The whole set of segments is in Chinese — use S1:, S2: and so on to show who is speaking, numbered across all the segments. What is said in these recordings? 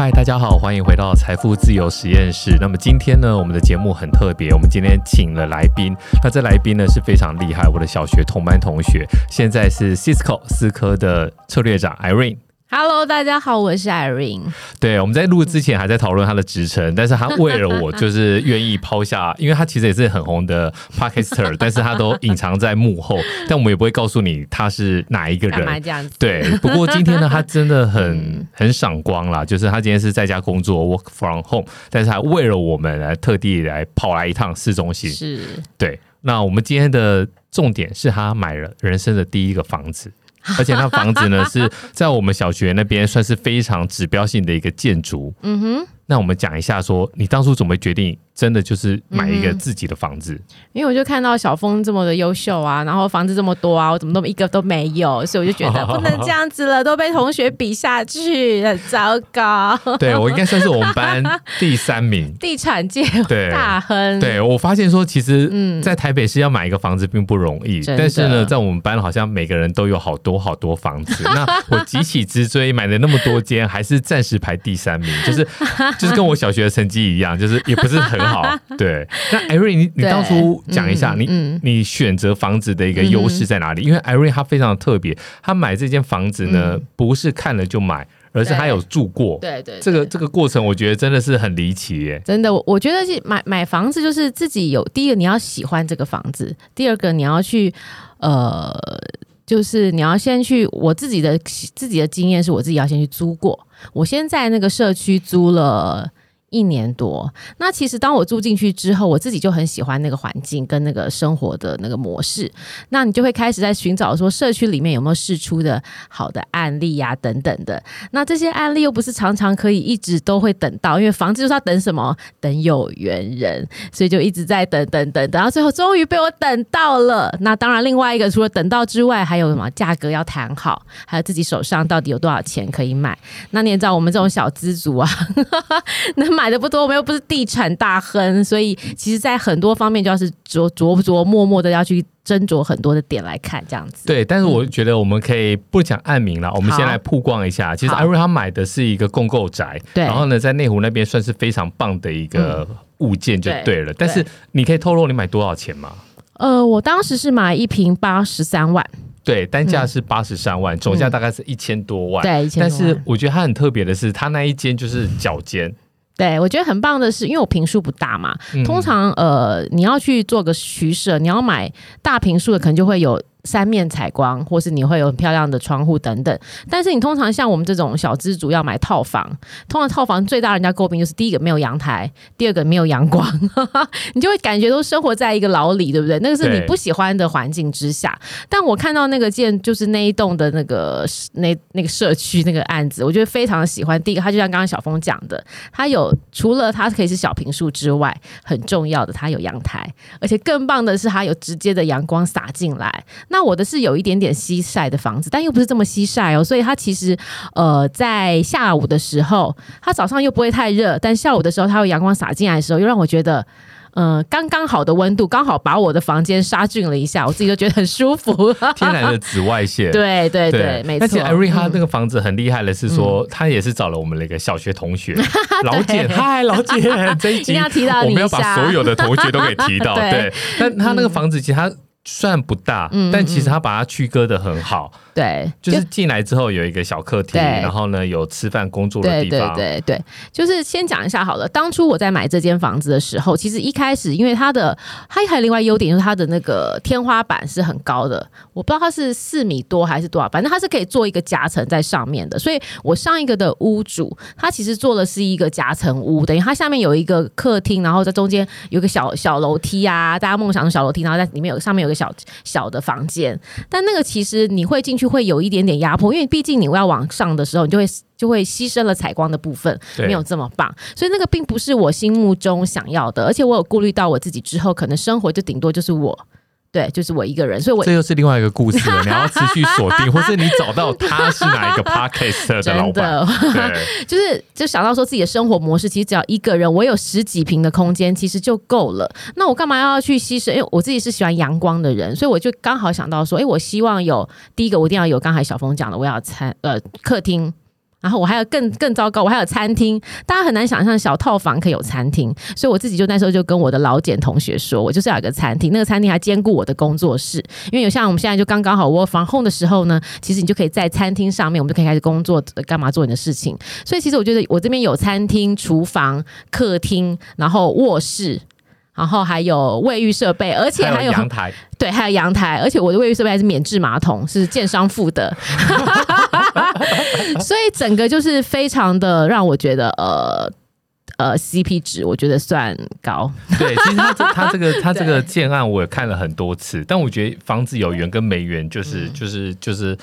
S1: 嗨，大家好，欢迎回到财富自由实验室。那么今天呢，我们的节目很特别，我们今天请了来宾。那这来宾呢是非常厉害，我的小学同班同学，现在是 Cisco 思科的策略长 Irene。
S2: Hello，大家好，我是 Irene。
S1: 对，我们在录之前还在讨论他的职称，但是他为了我，就是愿意抛下，因为他其实也是很红的 Podcaster，但是他都隐藏在幕后，但我们也不会告诉你他是哪一个人。
S2: 这样子？
S1: 对，不过今天呢，他真的很 很赏光啦，就是他今天是在家工作 Work from home，但是他为了我们来特地来跑来一趟市中心。
S2: 是，
S1: 对。那我们今天的重点是他买了人生的第一个房子。而且那房子呢，是在我们小学那边算是非常指标性的一个建筑。嗯哼，那我们讲一下，说你当初怎么决定？真的就是买一个自己的房子，嗯，
S2: 因为我就看到小峰这么的优秀啊，然后房子这么多啊，我怎么都一个都没有，所以我就觉得 不能这样子了，都被同学比下去，很糟糕。
S1: 对，我应该算是我们班第三名，
S2: 地产界大亨。
S1: 对，我发现说，其实，在台北市要买一个房子并不容易，嗯，但是呢，在我们班好像每个人都有好多好多房子。那我急起直追，买了那么多间，还是暂时排第三名，就是就是跟我小学的成绩一样，就是也不是很。好，对。那 Irene，你你当初讲一下，嗯、你你选择房子的一个优势在哪里？嗯、因为 Irene 她非常的特别，他买这间房子呢，嗯、不是看了就买，而是他有住过。对对，对，这个这个过程，我觉得真的是很离奇耶。
S2: 真的，我觉得是买买房子就是自己有，第一个你要喜欢这个房子，第二个你要去呃，就是你要先去。我自己的自己的经验是我自己要先去租过，我先在那个社区租了。一年多，那其实当我住进去之后，我自己就很喜欢那个环境跟那个生活的那个模式。那你就会开始在寻找说社区里面有没有试出的好的案例呀、等等的。那这些案例又不是常常可以一直都会等到，因为房子就是要等什么？等有缘人，所以就一直在等等等，等到最后终于被我等到了。那当然，另外一个除了等到之外，还有什么？价格要谈好，还有自己手上到底有多少钱可以买。那你也知道我们这种小资族啊，那么。买的不多，我们又不是地产大亨，所以其实，在很多方面，就要是琢琢琢磨磨的要去斟酌很多的点来看，这样子。
S1: 对，但是我觉得我们可以不讲案名了，嗯、我们先来曝光一下。其实 Irene 他买的是一个共购宅，对，然后呢，在内湖那边算是非常棒的一个物件，就对了。但是你可以透露你买多少钱吗？
S2: 呃，我当时是买一平八十三万。
S1: 对，单价是八十三万，嗯、总价大概是一千多万。对，但是我觉得它很特别的是，它那一间就是角间。
S2: 对，我觉得很棒的是，因为我平数不大嘛，通常呃，你要去做个取舍，你要买大平数的，可能就会有。三面采光，或是你会有很漂亮的窗户等等。但是你通常像我们这种小资族要买套房，通常套房最大人家诟病就是第一个没有阳台，第二个没有阳光，你就会感觉都生活在一个牢里，对不对？那个是你不喜欢的环境之下。但我看到那个建就是那一栋的那个那那个社区那个案子，我觉得非常的喜欢。第一个，它就像刚刚小峰讲的，它有除了它可以是小平数之外，很重要的它有阳台，而且更棒的是它有直接的阳光洒进来。那我的是有一点点西晒的房子，但又不是这么西晒哦，所以它其实呃在下午的时候，它早上又不会太热，但下午的时候它有阳光洒进来的时候，又让我觉得呃刚刚好的温度，刚好把我的房间杀菌了一下，我自己都觉得很舒服。
S1: 天然的紫外
S2: 线，对对对，没错。而且
S1: Irene 他那个房子很厉害的是说，他、嗯、也是找了我们的一个小学同学 老简，嗨老简，这一集一定要提到你，我们要把所有的同学都给提到，对，对。但他那个房子其实他。算不大，嗯嗯，但其实他把它区隔的很好。对，就是进来之后有一个小客厅，然后呢有吃饭工作的地方。
S2: 对对对，对，就是先讲一下好了。当初我在买这间房子的时候，其实一开始因为它的它还有另外优点，就是它的那个天花板是很高的，我不知道它是四米多还是多少，反正它是可以做一个夹层在上面的。所以我上一个的屋主他其实做的是一个夹层屋，等于它下面有一个客厅，然后在中间有个小小楼梯啊，大家梦想的小楼梯，然后在里面有上面有个小小的房间。但那个其实你会进去。会有一点点压迫，因为毕竟你要往上的时候，你就会就会牺牲了采光的部分，没有这么棒，所以那个并不是我心目中想要的。而且我有顾虑到我自己之后，可能生活就顶多就是我。对，就是我一个人，所以我
S1: 这又是另外一个故事了。你要持续锁定，或是你找到他是哪一个 podcast 的老板。
S2: 对，就是就想到说自己的生活模式，其实只要一个人，我有十几平的空间，其实就够了。那我干嘛要去牺牲？因为我自己是喜欢阳光的人，所以我就刚好想到说，哎，我希望有第一个，我一定要有刚才小峰讲的，我要餐呃客厅。然后我还有更更糟糕，我还有餐厅。大家很难想象小套房可以有餐厅，所以我自己就那时候就跟我的老简同学说，我就是要有个餐厅，那个餐厅还兼顾我的工作室。因为有像我们现在就刚刚好 work from home 的时候呢，其实你就可以在餐厅上面，我们就可以开始工作，干嘛做你的事情。所以其实我觉得我这边有餐厅、厨房、客厅，然后卧室。然后还有卫浴设备，而且还有
S1: 阳台，
S2: 对，还有阳台，而且我的卫浴设备还是免治马桶，是建商付的，所以整个就是非常的让我觉得呃呃 CP 值，我觉得算高。
S1: 对，其实他这他这个 他这个建案我也看了很多次，但我觉得房子有缘跟没缘，就是就是就是。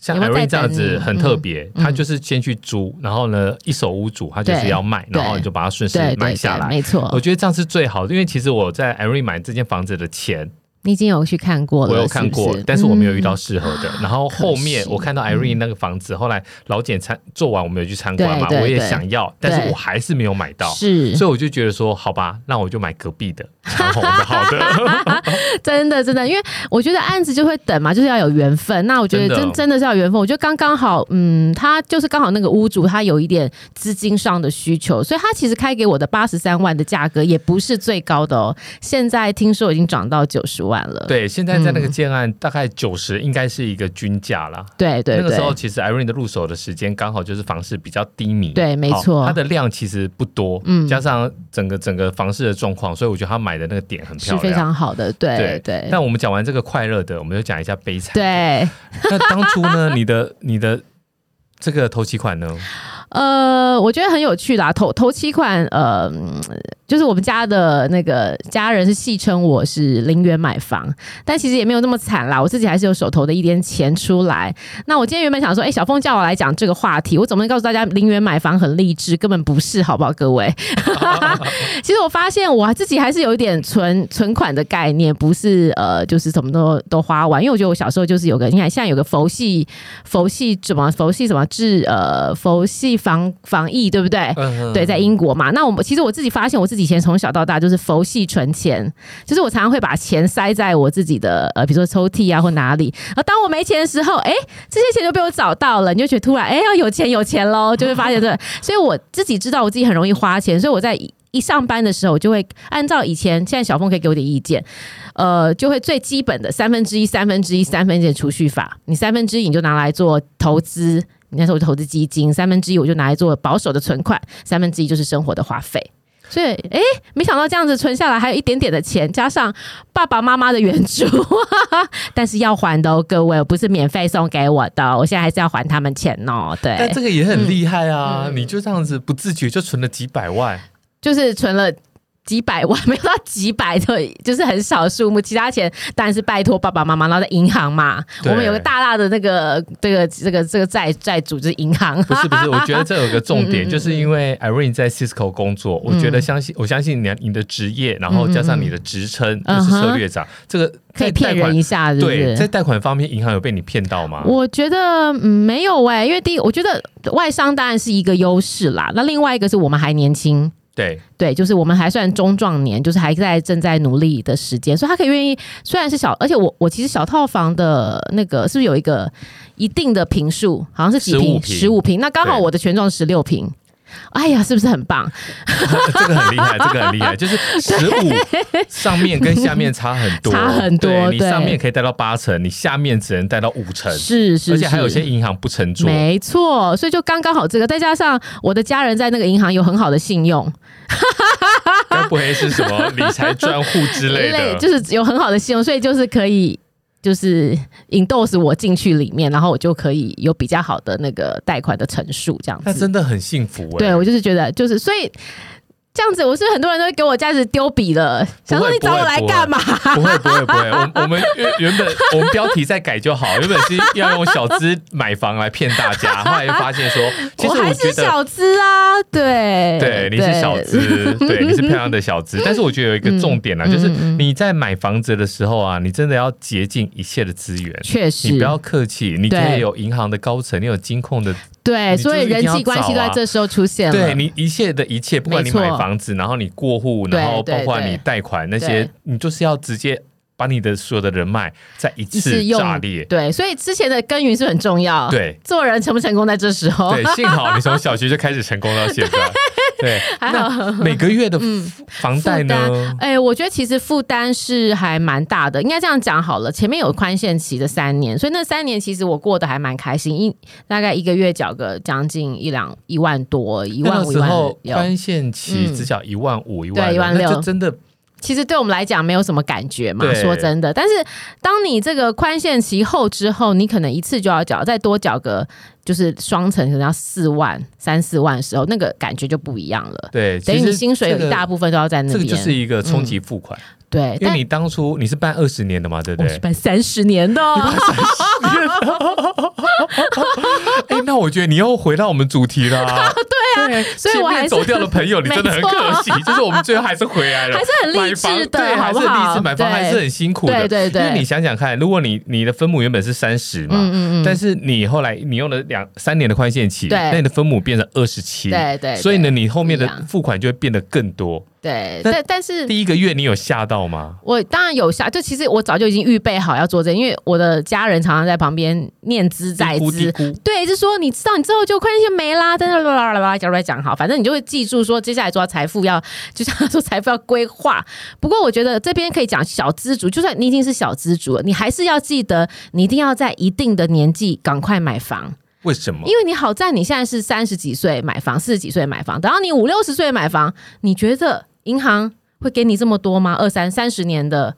S1: 像 Irene 这样子很特别，他就是先去租，然后呢，一手屋主他就是要卖，然后你就把它顺势买下来，
S2: 没错。
S1: 我觉得这样是最好的，因为其实我在 Irene 买这间房子的钱。
S2: 你已经有去看过了，
S1: 我有看过，是？是，但是我没有遇到适合的。嗯、然后后面我看到 Irene 那个房子，嗯、后来老简参做完，我没有去参观嘛，我也想要，但是我还是没有买到，是，所以我就觉得说，好吧，那我就买隔壁的 长红的，好的，
S2: 真的真的，因为我觉得案子就会等嘛，就是要有缘分。那我觉得真真的，真的是要缘分，我觉得刚刚好，嗯，他就是刚好那个屋主他有一点资金上的需求，所以他其实开给我的八十三万的价格也不是最高的哦，现在听说已经涨到九十万了，
S1: 对，现在。在在那个建案，大概九十应该是一个均价了。
S2: 对对，
S1: 那个时候其实 Irene 的入手的时间刚好就是房市比较低迷。
S2: 对，没错，
S1: 它的量其实不多，嗯，加上整个整个房市的状况，所以我觉得他买的那个点很漂亮，
S2: 是非常好的。对对，对。
S1: 但我们讲完这个快乐的，我们就讲一下悲惨。
S2: 对。
S1: 那当初呢？你的你的这个头期款呢？
S2: 呃，我觉得很有趣啦，头头期款，呃，就是我们家的那个家人是戏称我是零元买房，但其实也没有那么惨啦，我自己还是有手头的一点钱出来。那我今天原本想说，哎、欸，小凤叫我来讲这个话题，我总不能告诉大家零元买房很励志，根本不是，好不好，各位？其实我发现我自己还是有一点存存款的概念，不是呃，就是什么都都花完，因为我觉得我小时候就是有个，你看现在有个佛系佛系什么佛系什么治呃佛系。防防疫对不对？嗯、对，在英国嘛。那我们其实我自己发现，我自己以前从小到大就是佛系存钱，就是我常常会把钱塞在我自己的呃，比如说抽屉啊或哪里。而当我没钱的时候，哎，这些钱就被我找到了，你就觉得突然哎要有钱有钱喽，就会发现这。所以我自己知道我自己很容易花钱，所以我在一上班的时候，我就会按照以前，现在小峰可以给我点意见，呃，就会最基本的三分之一、三分之一、三分之一储蓄法，你三分之一你就拿来做投资。你那时候投资基金，三分之一我就拿来做保守的存款，三分之一就是生活的花费。所以，哎，没想到这样子存下来还有一点点的钱，加上爸爸妈妈的援助，但是要还的哦，各位，不是免费送给我的，我现在还是要还他们钱哦。对，
S1: 但这个也很厉害啊，嗯、你就这样子不自觉就存了几百万，
S2: 就是存了。几百万 没有到几百的，就是很少数目。其他钱当然是拜托爸爸妈妈，然后在银行嘛。我们有个大大的那个这个这个这个债债主就是银行。
S1: 不是不是，我 觉得这有个重点，就是因为 Irene 在 Cisco 工作，我觉得相信我相信你你的职业，然后加上你的职称就是策略长，这个
S2: 可以骗人一下，对，
S1: 在贷款方面，银行有被你骗到吗？
S2: 我觉得没有哎，因为第一，我觉得外商当然是一个优势啦。那另外一个是我们还年轻。
S1: 对。
S2: 对，就是我们还算中壮年，就是还在正在努力的时间，所以他可以愿意，虽然是小，而且我我其实小套房的那个是不是有一个一定的平数，好像是几平，十五平，那刚好我的全幢十六坪。哎呀，是不是很棒？
S1: 这个很厉害，这个很厉害，就是十五上面跟下面差很多，
S2: 差很多。
S1: 你上面可以贷到八成，你下面只能贷到五成，
S2: 是是，
S1: 而且还有些银行不承做，
S2: 没错。所以就刚刚好这个，再加上我的家人在那个银行有很好的信用，
S1: 该不会是什么理财专户之类的？
S2: 就是有很好的信用，所以就是可以。就是引导使我进去里面，然后我就可以有比较好的那个贷款的陈述，这样子。
S1: 那真的很幸福。
S2: 对，我就是觉得，就是所以。这样子，我是不是很多人都会给我这样子丢笔了，想说你找我来干嘛？
S1: 不会不会不会，我我们原原本我们标题再改就好，原本是要用小资买房来骗大家，后来又发现说，其实我，觉得我还是
S2: 小资啊，对。
S1: 对，你是小资，对，你是漂亮的小资，但是我觉得有一个重点啊，嗯、就是你在买房子的时候啊，你真的要竭尽一切的资源，
S2: 确实，
S1: 你不要客气，你可以有银行的高层，你有金控的。
S2: 对，所以人际关系都在这时候出现了。
S1: 对，你一切的一切，不管你买房子，然后你过户，然后包括你贷款那些，你就是要直接把你的所有的人脉再一次炸裂。
S2: 对，所以之前的耕耘是很重要。
S1: 对，
S2: 做人成不成功在这时候。
S1: 对，幸好你从小学就开始成功到现在。对，还好。每个月的房贷呢？
S2: 哎、我觉得其实负担是还蛮大的。应该这样讲好了，前面有宽限期的三年，所以那三年其实我过得还蛮开心，一大概一个月缴个将近一两一万多，一万五。
S1: 然后宽限期只缴一万五、嗯，一万
S2: 对一万六，
S1: 真的。
S2: 其实对我们来讲没有什么感觉嘛，说真的。但是当你这个宽限期后之后，你可能一次就要缴，再多缴个。就是双层可能要四万三四万的时候，那个感觉就不一样了。
S1: 对，
S2: 等于你薪水有一大部分都要在那边。
S1: 这个就是一个冲击付款。
S2: 嗯、对，
S1: 因为你当初你是办二十年的嘛，对不对？
S2: 我是办三十年的。哎、
S1: 欸，那我觉得你又回到我们主题了。
S2: 对 啊，所以我还
S1: 走掉的朋友，你 真的很可惜。就是我们最后还是回来了，
S2: 还是很励志的，
S1: 对，还是很励志。买房还是很辛苦的，
S2: 对对对。
S1: 因为你想想看，如果你你的分母原本是三十嘛，嗯嗯嗯，但是你后来你用了两三年的宽限。对，那你的分母变成二十七，
S2: 对对，
S1: 所以呢，你后面的付款就会变得更多。
S2: 对，但但是
S1: 第一个月你有吓到吗？
S2: 我当然有吓，就其实我早就已经预备好要做这个，因为我的家人常常在旁边念之在之，对，就说你知道你之后就宽限没啦，等等啦啦啦啦，讲出来讲好，反正你就会记住说接下来做财富要，就像说财富要规划。不过我觉得这边可以讲小资族，就算你已经是小资族了，你还是要记得，你一定要在一定的年纪赶快买房。
S1: 为什么？
S2: 因为你好在你现在是三十几岁买房，四十几岁买房，等到你五六十岁买房，你觉得银行会给你这么多吗？二三三十年的。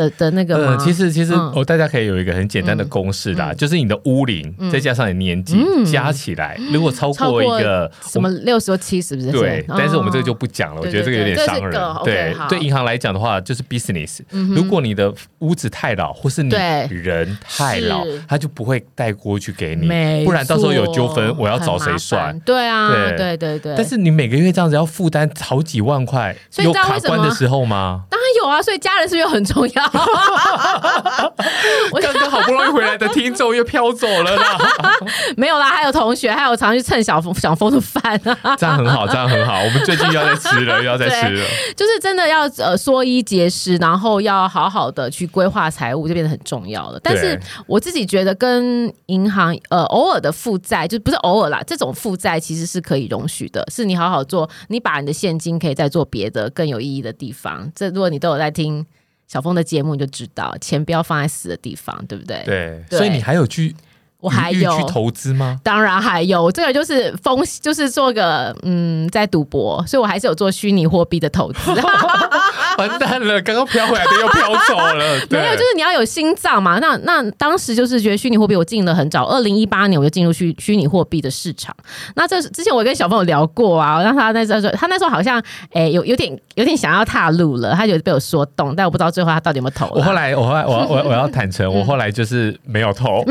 S2: 的的那个，
S1: 呃，其实其实哦，大家可以有一个很简单的公式啦，就是你的屋龄再加上你年纪加起来，如果超过一个
S2: 什么六十或七十，不是？
S1: 对，但是我们这个就不讲了，我觉得这个有点伤人。对，对银行来讲的话，就是 business。如果你的屋子太老，或是你人太老，他就不会带过去给你，不然到时候有纠纷，我要找谁算？
S2: 对啊，对对对对。
S1: 但是你每个月这样子要负担好几万块，有卡关的时候
S2: 吗？有啊，所以家人是不是又很重要？
S1: 我 刚刚好不容易回来的听众又飘走了啦，
S2: 没有啦，还有同学，还有常去蹭小峰小峰的饭啊，
S1: 这样很好，这样很好。我们最近又要再吃了，又要再吃了，
S2: 就是真的要呃缩衣节食，然后要好好的去规划财务，就变得很重要了。但是我自己觉得跟银行呃偶尔的负债，就不是偶尔啦，这种负债其实是可以容许的，是你好好做，你把你的现金可以再做别的更有意义的地方。这如果你都有在听。小峰的节目你就知道，钱不要放在死的地方，对不对？
S1: 对，对，所以你还有去。我还有去投资吗？
S2: 当然还有，这个就是风，就是做个嗯，在赌博，所以我还是有做虚拟货币的投资。
S1: 完蛋了，刚刚飘回来的又飘走了。
S2: 没有，就是你要有心脏嘛。那那当时就是觉得虚拟货币，我进了很早，二零一八年我就进入虚虚拟货币的市场。那这之前我跟小朋友聊过啊，让他那时候说，他那时候好像哎、欸、有有点有点想要踏入了，他就被我说动，但我不知道最后他到底有没有投。
S1: 我后来我后来我我我要 坦诚，我后来就是 没有投。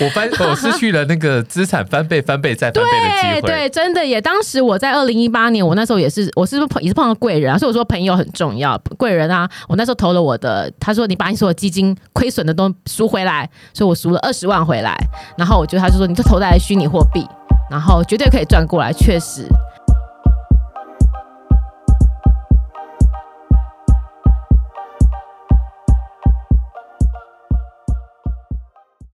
S1: 我翻，我失去了那个资产翻倍、翻倍再翻倍的机会。
S2: 对，对，真的耶！当时我在二零一八年，我那时候也是，我是不是碰也是碰到贵人啊？所以我说朋友很重要，贵人啊！我那时候投了我的，他说你把你所有基金亏损的都赎回来，所以我赎了二十万回来。然后我觉得他就说，你就投在虚拟货币，然后绝对可以赚过来。确实，